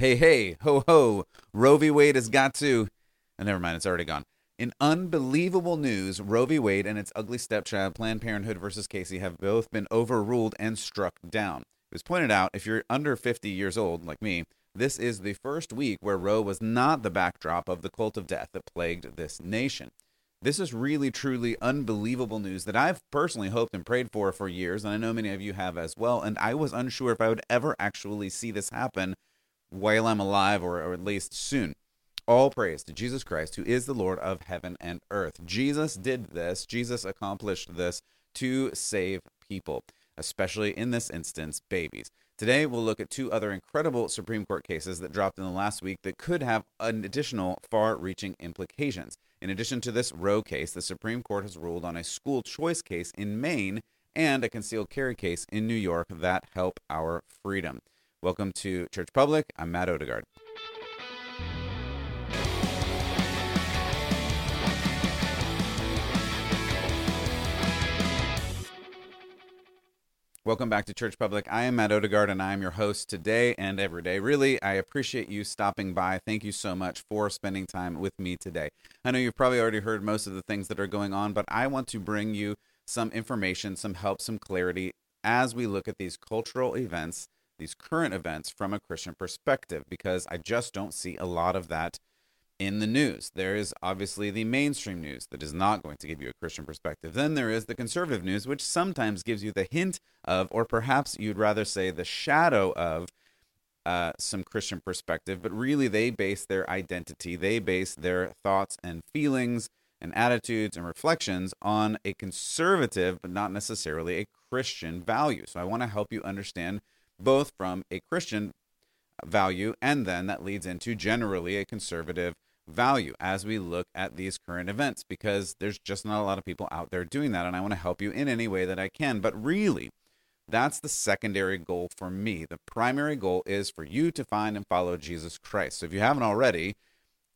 Hey, hey, ho, ho. Roe v. Wade has got to. Oh, never mind, it's already gone. In unbelievable news, Roe v. Wade and its ugly stepchild, Planned Parenthood versus Casey, have both been overruled and struck down. It was pointed out if you're under 50 years old, like me, this is the first week where Roe was not the backdrop of the cult of death that plagued this nation. This is really, truly unbelievable news that I've personally hoped and prayed for for years, and I know many of you have as well. And I was unsure if I would ever actually see this happen while I'm alive or, or at least soon. All praise to Jesus Christ, who is the Lord of heaven and earth. Jesus did this, Jesus accomplished this to save people, especially in this instance, babies. Today, we'll look at two other incredible Supreme Court cases that dropped in the last week that could have additional far reaching implications. In addition to this Roe case, the Supreme Court has ruled on a school choice case in Maine and a concealed carry case in New York that help our freedom. Welcome to Church Public. I'm Matt Odegaard. Welcome back to Church Public. I am Matt Odegaard and I am your host today and every day. Really, I appreciate you stopping by. Thank you so much for spending time with me today. I know you've probably already heard most of the things that are going on, but I want to bring you some information, some help, some clarity as we look at these cultural events, these current events from a Christian perspective, because I just don't see a lot of that in the news. There is obviously the mainstream news that is not going to give you a Christian perspective. Then there is the conservative news, which sometimes gives you the hint of, or perhaps you'd rather say the shadow of, uh, some Christian perspective, but really they base their identity, they base their thoughts and feelings and attitudes and reflections on a conservative, but not necessarily a Christian value. So I want to help you understand both from a Christian value and then that leads into generally a conservative value as we look at these current events because there's just not a lot of people out there doing that. And I want to help you in any way that I can. But really, that's the secondary goal for me. The primary goal is for you to find and follow Jesus Christ. So if you haven't already,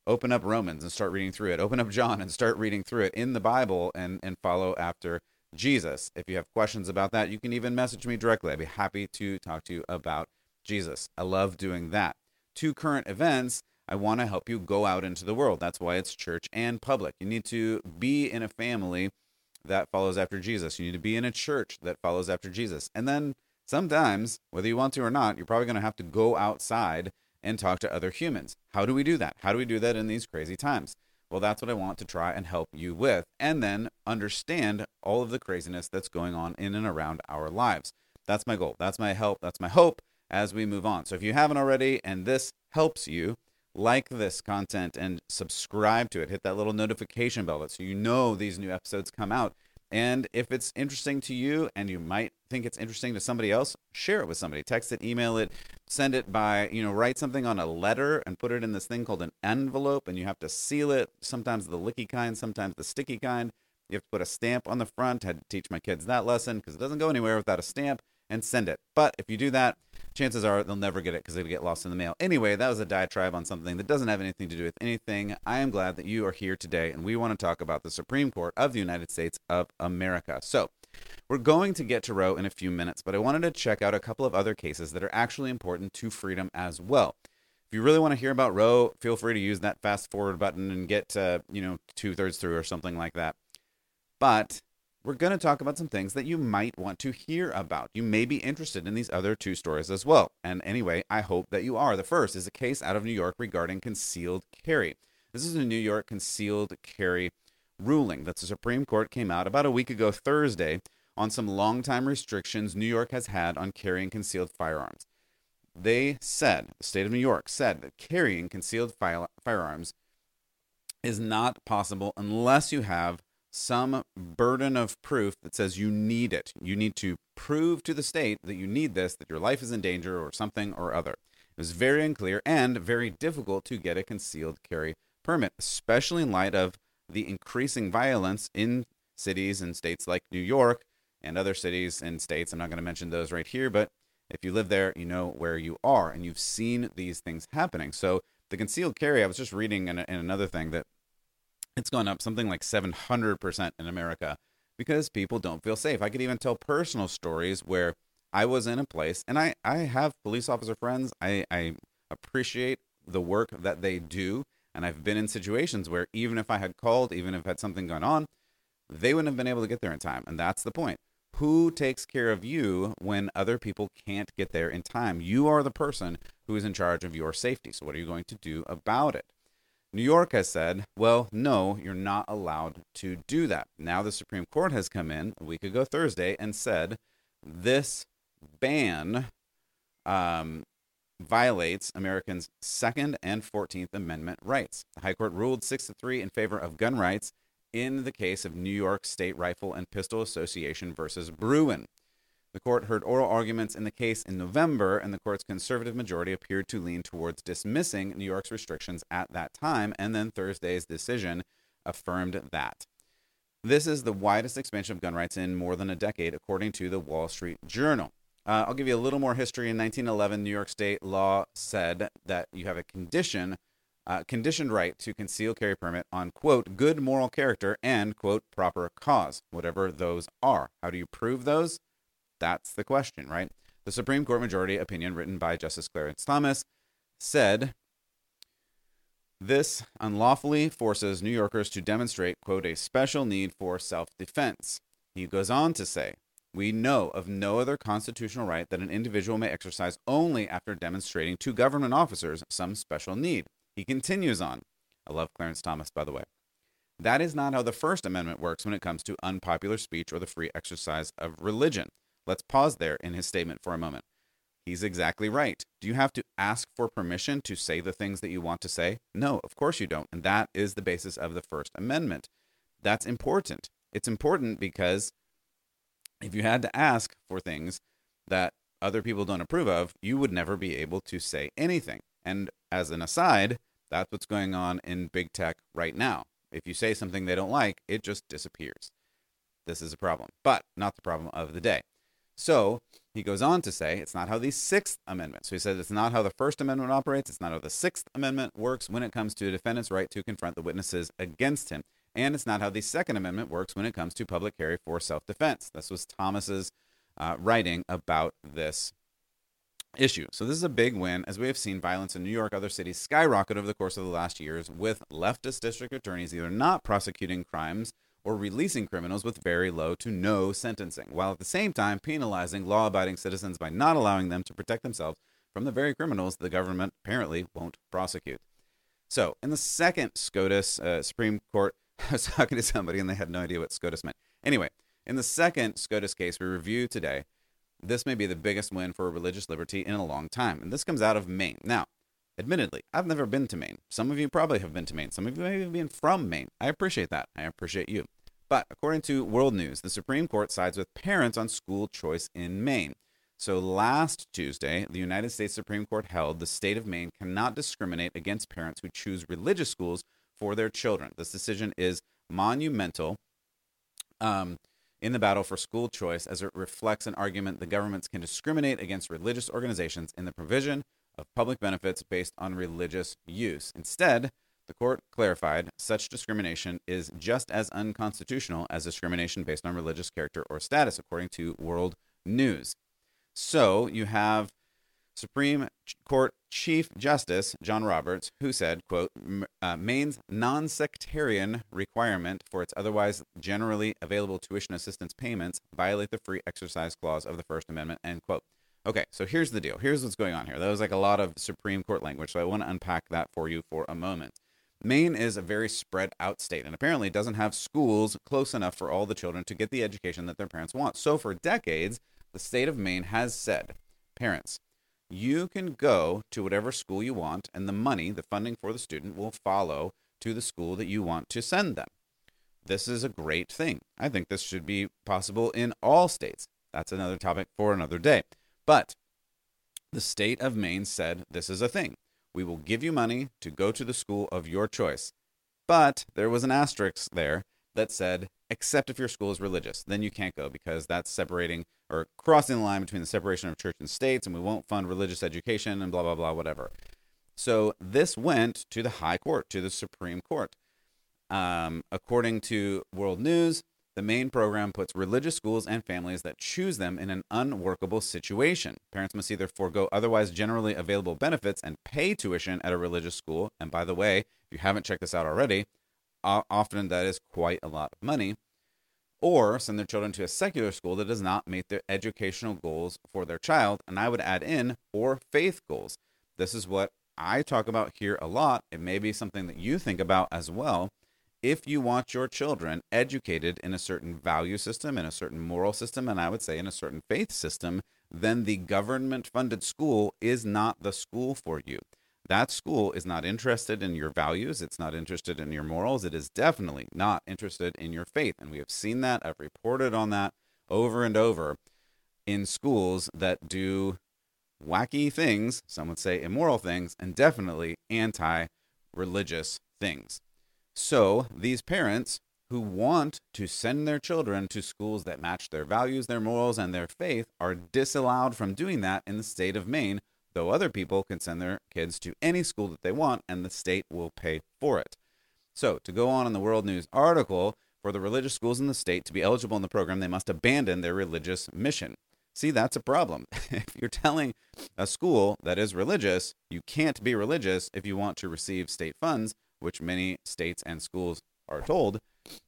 open up Romans and start reading through it. Open up John and start reading through it in the Bible and, and follow after Jesus. If you have questions about that, you can even message me directly. I'd be happy to talk to you about Jesus. I love doing that. Two current events I want to help you go out into the world. That's why it's church and public. You need to be in a family that follows after Jesus. You need to be in a church that follows after Jesus. And then sometimes, whether you want to or not, you're probably going to have to go outside and talk to other humans. How do we do that? How do we do that in these crazy times? Well, that's what I want to try and help you with, and then understand all of the craziness that's going on in and around our lives. That's my goal. That's my help. That's my hope as we move on. So if you haven't already and this helps you, like this content and subscribe to it. Hit that little notification bell so you know these new episodes come out. And if it's interesting to you and you might think it's interesting to somebody else, share it with somebody. Text it, email it, send it by, you know, write something on a letter and put it in this thing called an envelope and you have to seal it. Sometimes the licky kind, sometimes the sticky kind. You have to put a stamp on the front. I had to teach my kids that lesson because it doesn't go anywhere without a stamp and send it. But if you do that, chances are they'll never get it because it'll get lost in the mail. Anyway, that was a diatribe on something that doesn't have anything to do with anything. I am glad that you are here today and we want to talk about the Supreme Court of the United States of America. So, we're going to get to Roe in a few minutes, but I wanted to check out a couple of other cases that are actually important to freedom as well. If you really want to hear about Roe, feel free to use that fast forward button and get, uh, you know, two thirds through or something like that. But we're going to talk about some things that you might want to hear about. You may be interested in these other two stories as well. And anyway, I hope that you are. The first is a case out of New York regarding concealed carry. This is a New York concealed carry ruling that the Supreme Court came out about a week ago Thursday on some long-time restrictions New York has had on carrying concealed firearms. They said, the state of New York said that carrying concealed fi- firearms is not possible unless you have some burden of proof that says you need it. You need to prove to the state that you need this, that your life is in danger or something or other. It was very unclear and very difficult to get a concealed carry permit, especially in light of the increasing violence in cities and states like New York and other cities and states. I'm not going to mention those right here, but if you live there, you know where you are and you've seen these things happening. So the concealed carry, I was just reading in, in another thing that it's gone up something like 700% in America because people don't feel safe. I could even tell personal stories where I was in a place and I, I have police officer friends. I, I appreciate the work that they do. And I've been in situations where even if I had called, even if had something going on, they wouldn't have been able to get there in time. And that's the point. Who takes care of you when other people can't get there in time? You are the person who is in charge of your safety. So, what are you going to do about it? New York has said, well, no, you're not allowed to do that. Now the Supreme Court has come in a week ago Thursday and said this ban um, violates Americans' Second and 14th Amendment rights. The High Court ruled 6 to 3 in favor of gun rights in the case of New York State Rifle and Pistol Association versus Bruen. The court heard oral arguments in the case in November, and the court's conservative majority appeared to lean towards dismissing New York's restrictions at that time, and then Thursday's decision affirmed that. This is the widest expansion of gun rights in more than a decade, according to the Wall Street Journal. Uh, I'll give you a little more history. In 1911, New York State law said that you have a condition, uh, conditioned right to conceal carry permit on quote good moral character and quote proper cause, whatever those are. How do you prove those? That's the question, right? The Supreme Court majority opinion, written by Justice Clarence Thomas, said this unlawfully forces New Yorkers to demonstrate, quote, a special need for self defense. He goes on to say, we know of no other constitutional right that an individual may exercise only after demonstrating to government officers some special need. He continues on. I love Clarence Thomas, by the way. That is not how the First Amendment works when it comes to unpopular speech or the free exercise of religion. Let's pause there in his statement for a moment. He's exactly right. Do you have to ask for permission to say the things that you want to say? No, of course you don't. And that is the basis of the First Amendment. That's important. It's important because if you had to ask for things that other people don't approve of, you would never be able to say anything. And as an aside, that's what's going on in big tech right now. If you say something they don't like, it just disappears. This is a problem, but not the problem of the day. So he goes on to say it's not how the Sixth Amendment. So he says it's not how the First Amendment operates. It's not how the Sixth Amendment works when it comes to a defendant's right to confront the witnesses against him. And it's not how the Second Amendment works when it comes to public carry for self defense. This was Thomas's uh, writing about this issue. So this is a big win, as we have seen violence in New York, other cities skyrocket over the course of the last years, with leftist district attorneys either not prosecuting crimes or releasing criminals with very low to no sentencing, while at the same time penalizing law abiding citizens by not allowing them to protect themselves from the very criminals the government apparently won't prosecute. So, in the second SCOTUS uh, Supreme Court, I was talking to somebody and they had no idea what SCOTUS meant. Anyway, in the second SCOTUS case we review today, this may be the biggest win for religious liberty in a long time. And this comes out of Maine. Now, Admittedly, I've never been to Maine. Some of you probably have been to Maine. Some of you may have been from Maine. I appreciate that. I appreciate you. But according to World News, the Supreme Court sides with parents on school choice in Maine. So last Tuesday, the United States Supreme Court held the state of Maine cannot discriminate against parents who choose religious schools for their children. This decision is monumental um, in the battle for school choice as it reflects an argument the governments can discriminate against religious organizations in the provision of public benefits based on religious use. Instead, the court clarified such discrimination is just as unconstitutional as discrimination based on religious character or status, according to World News. So you have Supreme Court Chief Justice John Roberts, who said, quote, uh, Maine's non-sectarian requirement for its otherwise generally available tuition assistance payments violate the free exercise clause of the First Amendment, end quote. Okay, so here's the deal. Here's what's going on here. That was like a lot of Supreme Court language, so I want to unpack that for you for a moment. Maine is a very spread out state and apparently doesn't have schools close enough for all the children to get the education that their parents want. So, for decades, the state of Maine has said, parents, you can go to whatever school you want, and the money, the funding for the student, will follow to the school that you want to send them. This is a great thing. I think this should be possible in all states. That's another topic for another day. But the state of Maine said this is a thing. We will give you money to go to the school of your choice. But there was an asterisk there that said, except if your school is religious. Then you can't go because that's separating or crossing the line between the separation of church and states, and we won't fund religious education and blah, blah, blah, whatever. So this went to the High Court, to the Supreme Court. Um, according to World News, The Maine program puts religious schools and families that choose them in an unworkable situation. Parents must either forego otherwise generally available benefits and pay tuition at a religious school. And by the way, if you haven't checked this out already, often that is quite a lot of money. Or send their children to a secular school that does not meet their educational goals for their child. And I would add in, or faith goals. This is what I talk about here a lot. It may be something that you think about as well if you want your children educated in a certain value system, in a certain moral system, and I would say in a certain faith system, then the government funded school is not the school for you. That school is not interested in your values. It's not interested in your morals. It is definitely not interested in your faith. And we have seen that. I've reported on that over and over in schools that do wacky things, some would say immoral things, and definitely anti religious things. So these parents who want to send their children to schools that match their values, their morals, and their faith are disallowed from doing that in the state of Maine, though other people can send their kids to any school that they want and the state will pay for it. So, to go on in the World News article, for the religious schools in the state to be eligible in the program, they must abandon their religious mission. See, that's a problem. if you're telling a school that is religious, you can't be religious if you want to receive state funds, which many states and schools are told,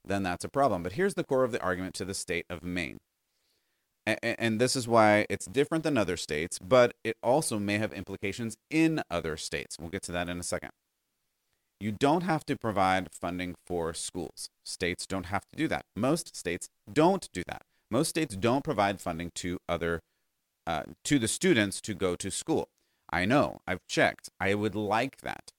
then that's a problem. But here's the core of the argument to the state of Maine. And this is why it's different than other states, but it also may have implications in other states. We'll get to that in a second. You don't have to provide funding for schools. States don't have to do that. Most states don't do that. Most states don't provide funding to other uh, to the students to go to school. I know. I've checked. I would like that.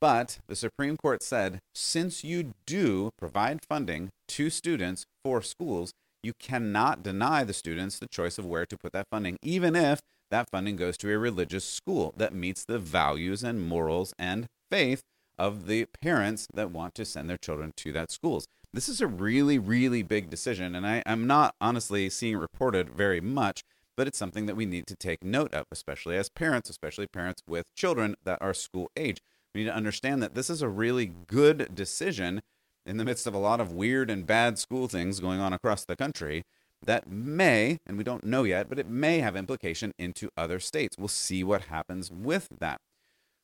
But the Supreme Court said since you do provide funding to students for schools, you cannot deny the students the choice of where to put that funding, even if that funding goes to a religious school that meets the values and morals and faith of the parents that want to send their children to that schools. This is a really, really big decision, and I, am not honestly seeing reported very much, but it's something that we need to take note of, especially as parents, especially parents with children that are school age. We need to understand that this is a really good decision in the midst of a lot of weird and bad school things going on across the country that may, and we don't know yet, but it may have implication into other states. We'll see what happens with that.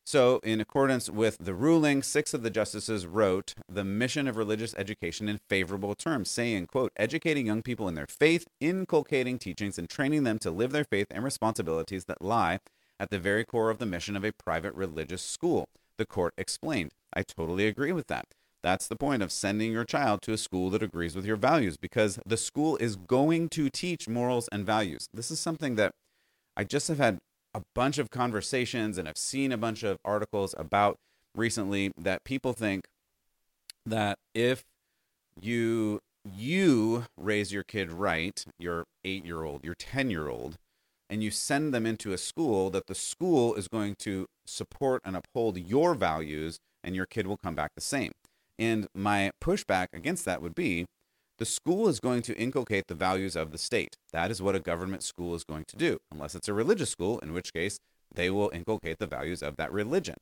So, in accordance with the ruling, six of the justices wrote the mission of religious education in favorable terms, saying, quote, educating young people in their faith, inculcating teachings, and training them to live their faith and responsibilities that lie at the very core of the mission of a private religious school. The court explained. I totally agree with that. That's the point of sending your child to a school that agrees with your values because the school is going to teach morals and values. This is something that I just have had a bunch of conversations and I've seen a bunch of articles about recently that people think that if you you raise your kid right, your 8-year-old, your 10-year-old, and you send them into a school that the school is going to support and uphold your values and your kid will come back the same. And my pushback against that would be the school is going to inculcate the values of the state. That is what a government school is going to do, unless it's a religious school, in which case they will inculcate the values of that religion.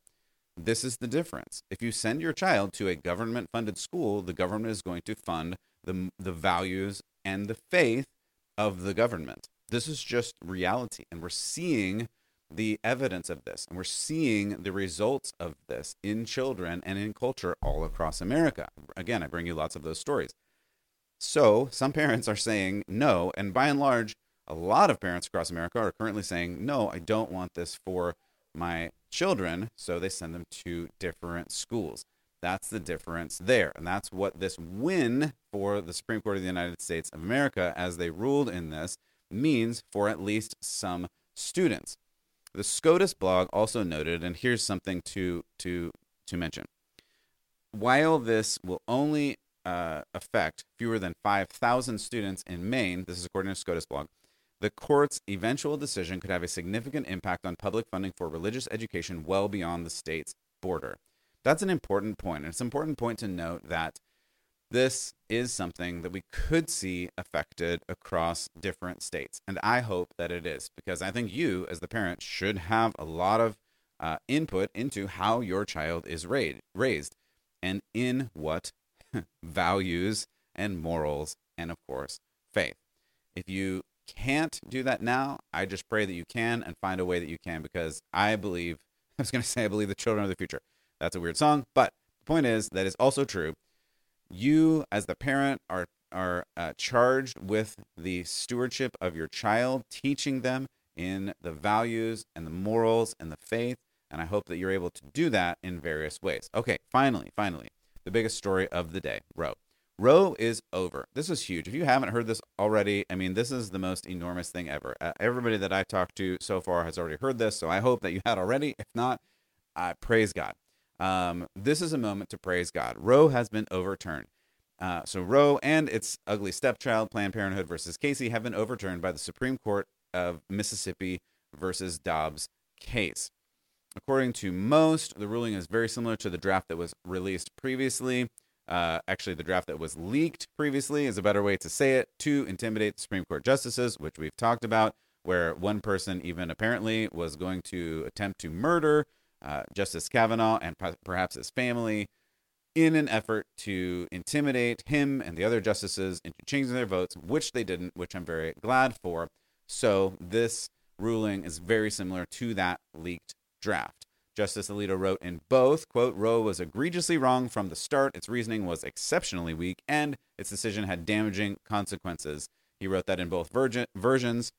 This is the difference. If you send your child to a government funded school, the government is going to fund the, the values and the faith of the government. This is just reality. And we're seeing the evidence of this. And we're seeing the results of this in children and in culture all across America. Again, I bring you lots of those stories. So some parents are saying no. And by and large, a lot of parents across America are currently saying, no, I don't want this for my children. So they send them to different schools. That's the difference there. And that's what this win for the Supreme Court of the United States of America, as they ruled in this, means for at least some students. The SCOTUS blog also noted, and here's something to to to mention. While this will only uh, affect fewer than 5,000 students in Maine, this is according to SCOTUS blog, the court's eventual decision could have a significant impact on public funding for religious education well beyond the state's border. That's an important point. And it's an important point to note that this is something that we could see affected across different states. And I hope that it is because I think you, as the parent, should have a lot of uh, input into how your child is raised and in what values and morals, and of course, faith. If you can't do that now, I just pray that you can and find a way that you can because I believe, I was going to say, I believe the children are the future. That's a weird song, but the point is that is also true. You, as the parent, are are uh, charged with the stewardship of your child, teaching them in the values and the morals and the faith. And I hope that you're able to do that in various ways. Okay, finally, finally, the biggest story of the day Roe. Roe is over. This is huge. If you haven't heard this already, I mean, this is the most enormous thing ever. Uh, everybody that I've talked to so far has already heard this, so I hope that you had already. If not, uh, praise God. Um, this is a moment to praise God. Roe has been overturned. Uh, so Roe and its ugly stepchild, Planned Parenthood versus Casey, have been overturned by the Supreme Court of Mississippi versus Dobbs case. According to most, the ruling is very similar to the draft that was released previously. Uh, actually, the draft that was leaked previously is a better way to say it to intimidate the Supreme Court justices, which we've talked about, where one person even apparently was going to attempt to murder uh, Justice Kavanaugh and perhaps his family in an effort to intimidate him and the other justices into changing their votes, which they didn't, which I'm very glad for. So this ruling is very similar to that leaked draft. Justice Alito wrote in both, quote, Roe was egregiously wrong from the start. Its reasoning was exceptionally weak, and its decision had damaging consequences. He wrote that in both versions.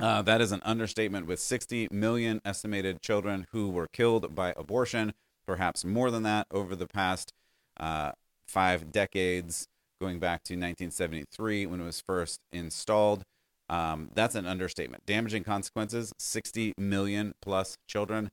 Uh, that is an understatement with 60 million estimated children who were killed by abortion, perhaps more than that over the past uh, five decades, going back to 1973 when it was first installed. Um, that's an understatement. Damaging consequences 60 million plus children.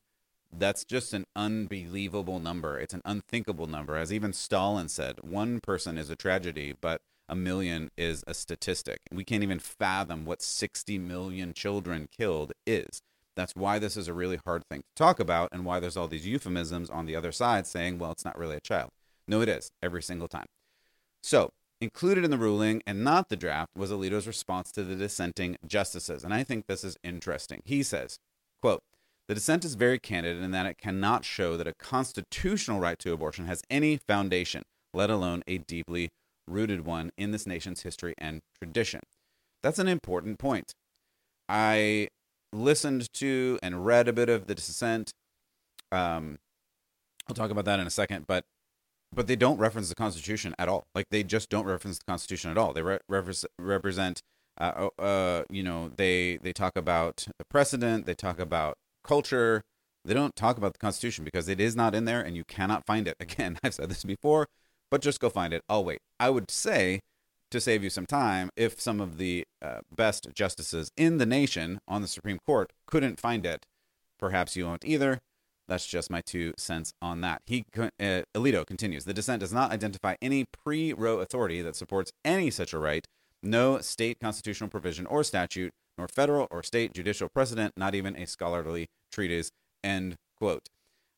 That's just an unbelievable number. It's an unthinkable number. As even Stalin said, one person is a tragedy, but a million is a statistic. We can't even fathom what 60 million children killed is. That's why this is a really hard thing to talk about and why there's all these euphemisms on the other side saying, well, it's not really a child. No, it is every single time. So, Included in the ruling and not the draft was Alito's response to the dissenting justices. And I think this is interesting. He says, quote, the dissent is very candid in that it cannot show that a constitutional right to abortion has any foundation, let alone a deeply rooted one in this nation's history and tradition. That's an important point. I listened to and read a bit of the dissent. Um, I'll talk about that in a second, but but they don't reference the Constitution at all. Like they just don't reference the Constitution at all. They re- represent, uh, uh, you know, they they talk about the precedent. They talk about culture. They don't talk about the Constitution because it is not in there, and you cannot find it. Again, I've said this before, but just go find it. I'll wait. I would say to save you some time, if some of the uh, best justices in the nation on the Supreme Court couldn't find it, perhaps you won't either. That's just my two cents on that. He uh, Alito continues. The dissent does not identify any pre-Roe authority that supports any such a right. No state constitutional provision or statute, nor federal or state judicial precedent, not even a scholarly treatise. End quote.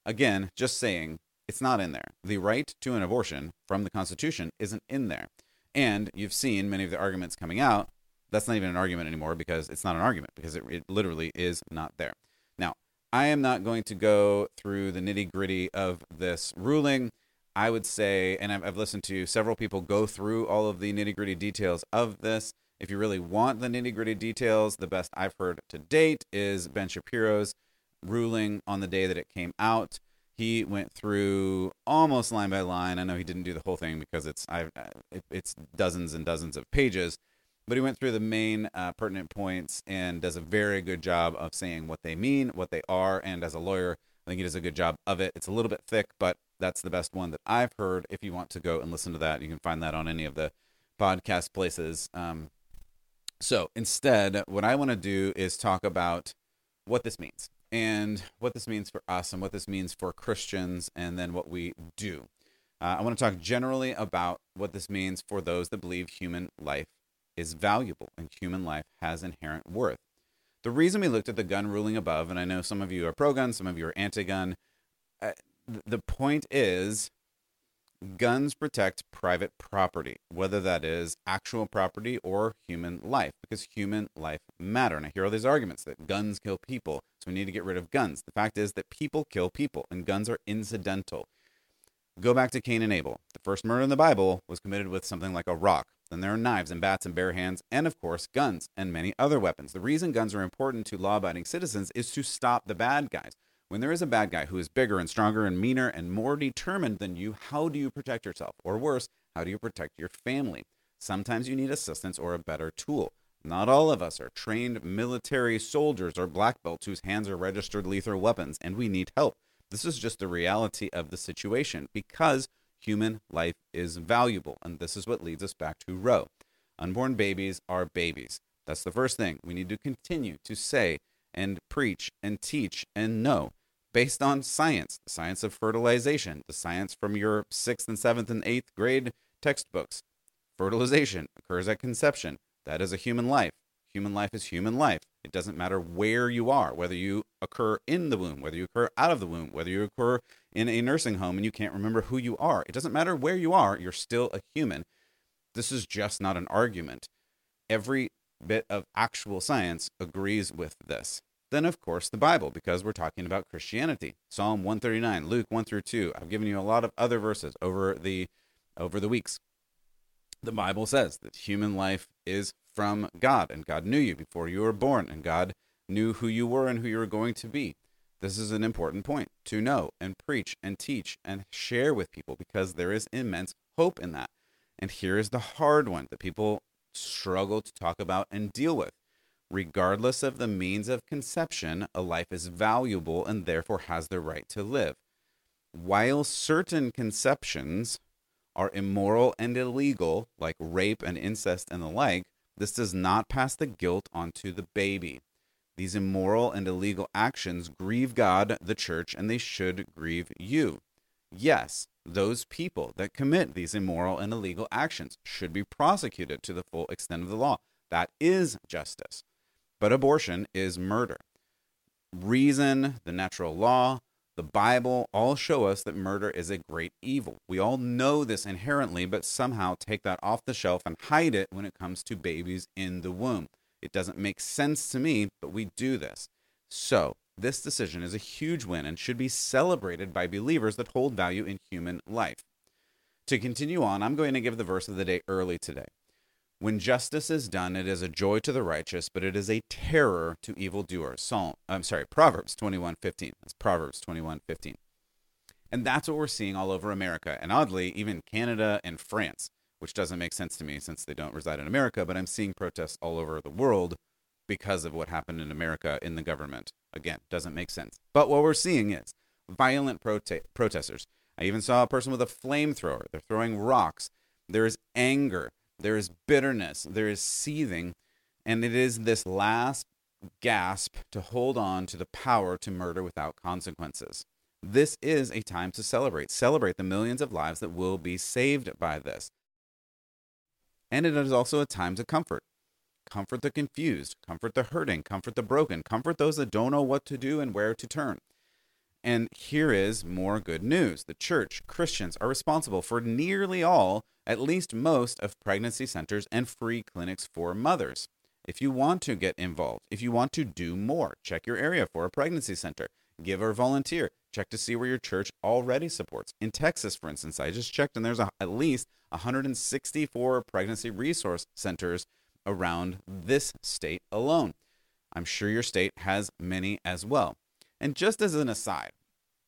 Again, just saying it's not in there. The right to an abortion from the Constitution isn't in there. And you've seen many of the arguments coming out. That's not even an argument anymore because it's not an argument because it, it literally is not there. Now, I am not going to go through the nitty gritty of this ruling. I would say, and I've, I've listened to several people go through all of the nitty gritty details of this. If you really want the nitty gritty details, the best I've heard to date is Ben Shapiro's ruling on the day that it came out. He went through almost line by line. I know he didn't do the whole thing because it's I've, it's dozens and dozens of pages, but he went through the main uh, pertinent points and does a very good job of saying what they mean, what they are, and as a lawyer, I think he does a good job of it. It's a little bit thick, but that's the best one that I've heard. If you want to go and listen to that, you can find that on any of the podcast places. Um, so instead, what I want to do is talk about what this means and what this means for us and what this means for Christians, and then what we do. Uh, I want to talk generally about what this means for those that believe human life is valuable and human life has inherent worth. The reason we looked at the gun ruling above, and I know some of you are pro gun, some of you are anti gun, uh, the point is guns protect private property, whether that is actual property or human life, because human life matter. And I hear all these arguments that guns kill people, we need to get rid of guns. The fact is that people kill people, and guns are incidental. Go back to Cain and Abel. The first murder in the Bible was committed with something like a rock. Then there are knives and bats and bare hands, and of course, guns and many other weapons. The reason guns are important to law abiding citizens is to stop the bad guys. When there is a bad guy who is bigger and stronger and meaner and more determined than you, how do you protect yourself? Or worse, how do you protect your family? Sometimes you need assistance or a better tool. Not all of us are trained military soldiers or black belts whose hands are registered lethal weapons, and we need help. This is just the reality of the situation because human life is valuable. And this is what leads us back to Roe. Unborn babies are babies. That's the first thing we need to continue to say and preach and teach and know based on science, the science of fertilization, the science from your sixth and seventh and eighth grade textbooks. Fertilization occurs at conception. That is a human life. Human life is human life. It doesn't matter where you are, whether you occur in the womb, whether you occur out of the womb, whether you occur in a nursing home and you can't remember who you are. It doesn't matter where you are, you're still a human. This is just not an argument. Every bit of actual science agrees with this. Then, of course, the Bible, because we're talking about Christianity. Psalm 139, Luke 1 through 2. I've given you a lot of other verses over the over the weeks. The Bible says that human life is from God, and God knew you before you were born, and God knew who you were and who you were going to be. This is an important point to know and preach and teach and share with people because there is immense hope in that. And here is the hard one that people struggle to talk about and deal with. Regardless of the means of conception, a life is valuable and therefore has the right to live. While certain conceptions are immoral and illegal, like rape and incest and the like, this does not pass the guilt onto the baby. These immoral and illegal actions grieve God, the church, and they should grieve you. Yes, those people that commit these immoral and illegal actions should be prosecuted to the full extent of the law. That is justice. But abortion is murder. Reason, the natural law, the Bible all show us that murder is a great evil. We all know this inherently, but somehow take that off the shelf and hide it when it comes to babies in the womb. It doesn't make sense to me, but we do this. So, this decision is a huge win and should be celebrated by believers that hold value in human life. To continue on, I'm going to give the verse of the day early today. When justice is done, it is a joy to the righteous, but it is a terror to evildoers. Psalm, I'm sorry, Proverbs 21:15. That's Proverbs 21:15. And that's what we're seeing all over America, and oddly, even Canada and France, which doesn't make sense to me since they don't reside in America, but I'm seeing protests all over the world because of what happened in America in the government. Again, doesn't make sense. But what we're seeing is violent prote- protesters. I even saw a person with a flamethrower. They're throwing rocks. There is anger there is bitterness, there is seething, and it is this last gasp to hold on to the power to murder without consequences. This is a time to celebrate. Celebrate the millions of lives that will be saved by this. And it is also a time to comfort. Comfort the confused, comfort the hurting, comfort the broken, comfort those that don't know what to do and where to turn. And here is more good news. The church, Christians, are responsible for nearly all, at least most, of pregnancy centers and free clinics for mothers. If you want to get involved, if you want to do more, check your area for a pregnancy center. Give or volunteer. Check to see where your church already supports. In Texas, for instance, I just checked and there's a, at least 164 pregnancy resource centers around this state alone. I'm sure your state has many as well. And just as an aside,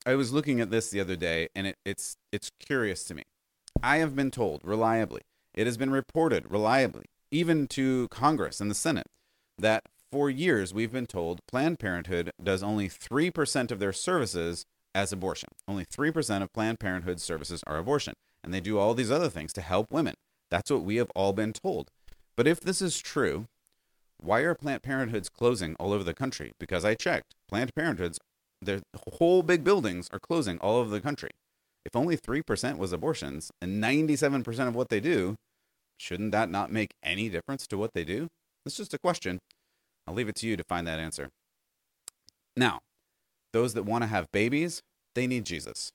I was looking at this the other day, and it, it's it's curious to me. I have been told reliably, it has been reported reliably, even to Congress and the Senate, that for years we've been told Planned Parenthood does only three percent of their services as abortion. Only three percent of Planned Parenthood services are abortion, and they do all these other things to help women. That's what we have all been told. But if this is true, why are Planned Parenthoods closing all over the country? Because I checked, Planned Parenthoods, their whole big buildings are closing all over the country. If only 3% was abortions and 97% of what they do, shouldn't that not make any difference to what they do? It's just a question. I'll leave it to you to find that answer. Now, those that want to have babies, they need Jesus.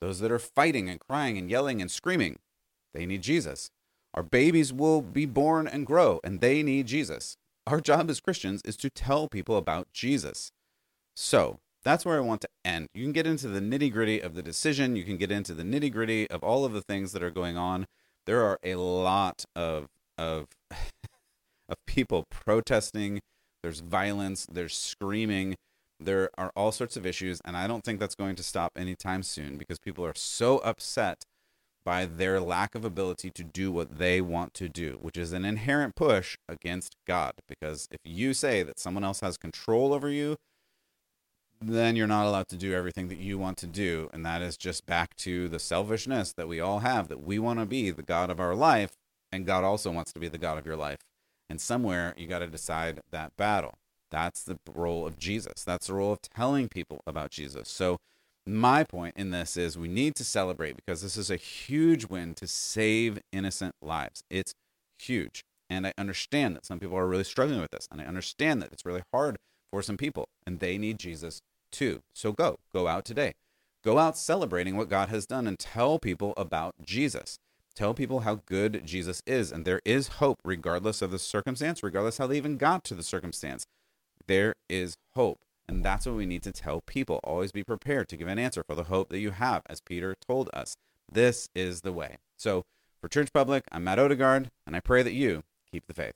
Those that are fighting and crying and yelling and screaming, they need Jesus. Our babies will be born and grow, and they need Jesus. Our job as Christians is to tell people about Jesus. So, That's where I want to end. You can get into the nitty gritty of the decision. You can get into the nitty gritty of all of the things that are going on. There are a lot of of of people protesting. There's violence. There's screaming. There are all sorts of issues, and I don't think that's going to stop anytime soon because people are so upset by their lack of ability to do what they want to do, which is an inherent push against God. Because if you say that someone else has control over you, then you're not allowed to do everything that you want to do. And that is just back to the selfishness that we all have that we want to be the God of our life, and God also wants to be the God of your life. And somewhere you got to decide that battle. That's the role of Jesus. That's the role of telling people about Jesus. So, my point in this is we need to celebrate because this is a huge win to save innocent lives. It's huge. And I understand that some people are really struggling with this. And I understand that it's really hard for some people and they need Jesus too. So go, go out today. Go out celebrating what God has done and tell people about Jesus. Tell people how good Jesus is. And there is hope regardless of the circumstance, regardless how they even got to the circumstance. There is hope. And that's what we need to tell people. Always be prepared to give an answer for the hope that you have, as Peter told us. This is the way. So, for Church Public, I'm Matt Odegaard, and I pray that you keep the faith.